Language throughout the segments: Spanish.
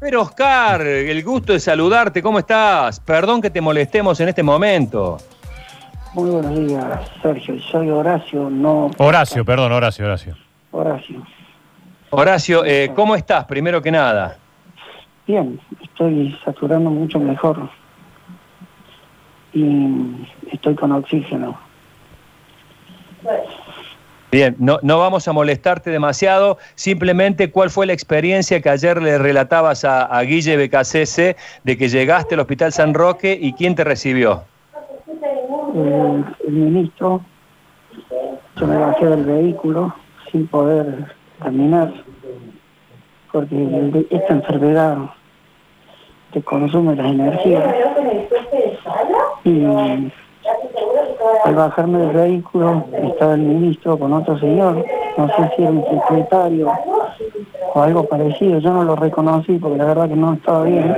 Pero Oscar, el gusto de saludarte, ¿cómo estás? Perdón que te molestemos en este momento. Muy buenos días, Sergio. Soy Horacio, no. Horacio, perdón, Horacio, Horacio. Horacio. Horacio, eh, ¿cómo estás? Primero que nada. Bien, estoy saturando mucho mejor. Y estoy con oxígeno. Bien, no, no vamos a molestarte demasiado, simplemente cuál fue la experiencia que ayer le relatabas a, a Guille Becasese de que llegaste al Hospital San Roque y quién te recibió. El, el ministro, yo me bajé del vehículo sin poder caminar, porque esta enfermedad te consume las energías. Y al bajarme del vehículo estaba el ministro con otro señor, no sé si era un secretario o algo parecido, yo no lo reconocí porque la verdad que no estaba bien.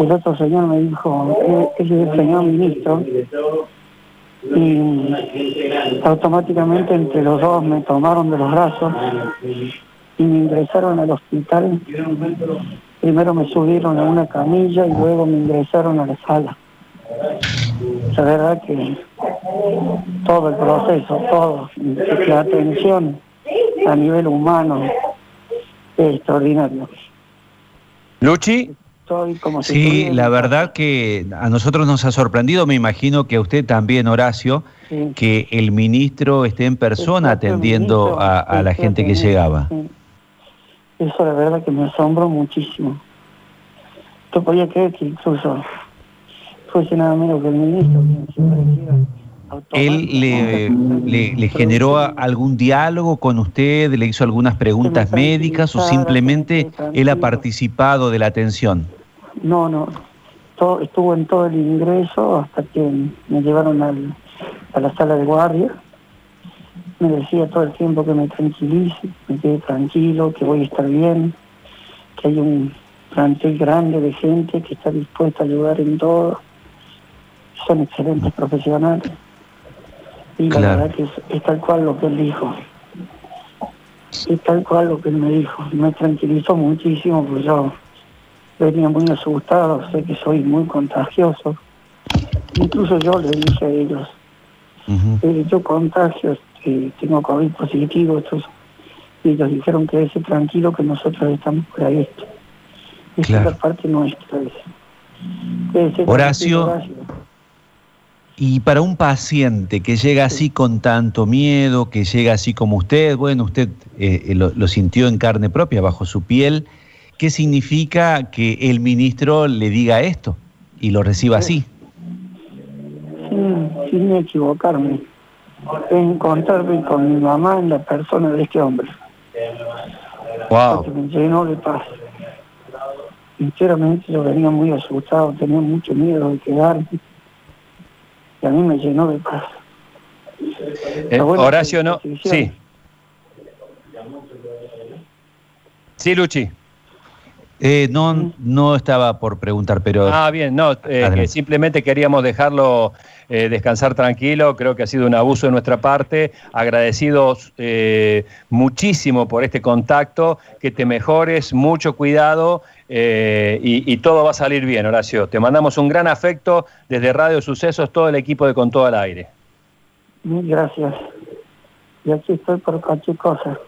El otro señor me dijo, "Eh, ese es el señor ministro, y automáticamente entre los dos me tomaron de los brazos y me ingresaron al hospital. Primero me subieron a una camilla y luego me ingresaron a la sala. La verdad que todo el proceso, todo, la atención a nivel humano es extraordinario. Luchi, Estoy como si Sí, estuviera- la verdad que a nosotros nos ha sorprendido, me imagino que a usted también, Horacio, Sí. que el ministro esté en persona atendiendo ministro, a, a la gente que llegaba. sí. Eso la verdad que me asombró muchísimo. Yo podía creer que incluso fuese nada menos que el ministro quien se ¿Él le, le- le generó algún diálogo con usted, le hizo algunas preguntas médicas o simplemente me él ha participado de la atención? No, no. Todo, estuvo en todo el ingreso hasta que me llevaron al- a la sala de guardia. Me decía todo el tiempo que me tranquilice, me quede tranquilo, que voy a estar bien, que hay un plantel grande de gente que está dispuesta a ayudar en todo. Son excelentes profesionales. Y la verdad que es, es tal cual lo que él dijo. Es tal cual lo que él me dijo. Me tranquilizó muchísimo porque yo venía muy asustado, sé que soy muy contagioso. Incluso yo le dije a ellos, Ujú. eh, yo contagio, eh, tengo COVID positivo, estos, y ellos dijeron que ese tranquilo que nosotros estamos para esto. Esa Claro. es la parte nuestra. Horacio. Horacio. Y para un paciente que llega así con tanto miedo, que llega así como usted, bueno, usted eh, eh, lo, lo sintió en carne propia, bajo su piel, ¿qué significa que el ministro le diga esto y lo reciba así? sin, sin equivocarme, encontrarme con mi mamá en la persona de este hombre. wow. que me llenó de paz. Sinceramente yo venía muy asustado, tenía mucho miedo de quedarme. Y a mí me llenó de paz. Eh, Horacio, no. Sí. Sí, Luchi. Eh, no, no estaba por preguntar, pero Ah, bien, no, eh, simplemente queríamos dejarlo eh, descansar tranquilo, creo que ha sido un abuso de nuestra parte, agradecidos eh, muchísimo por este contacto, que te mejores, mucho cuidado eh, y, y todo va a salir bien, Horacio. Te mandamos un gran afecto desde Radio Sucesos, todo el equipo de Con Todo al Aire. Gracias. Y aquí estoy por cualquier cosa.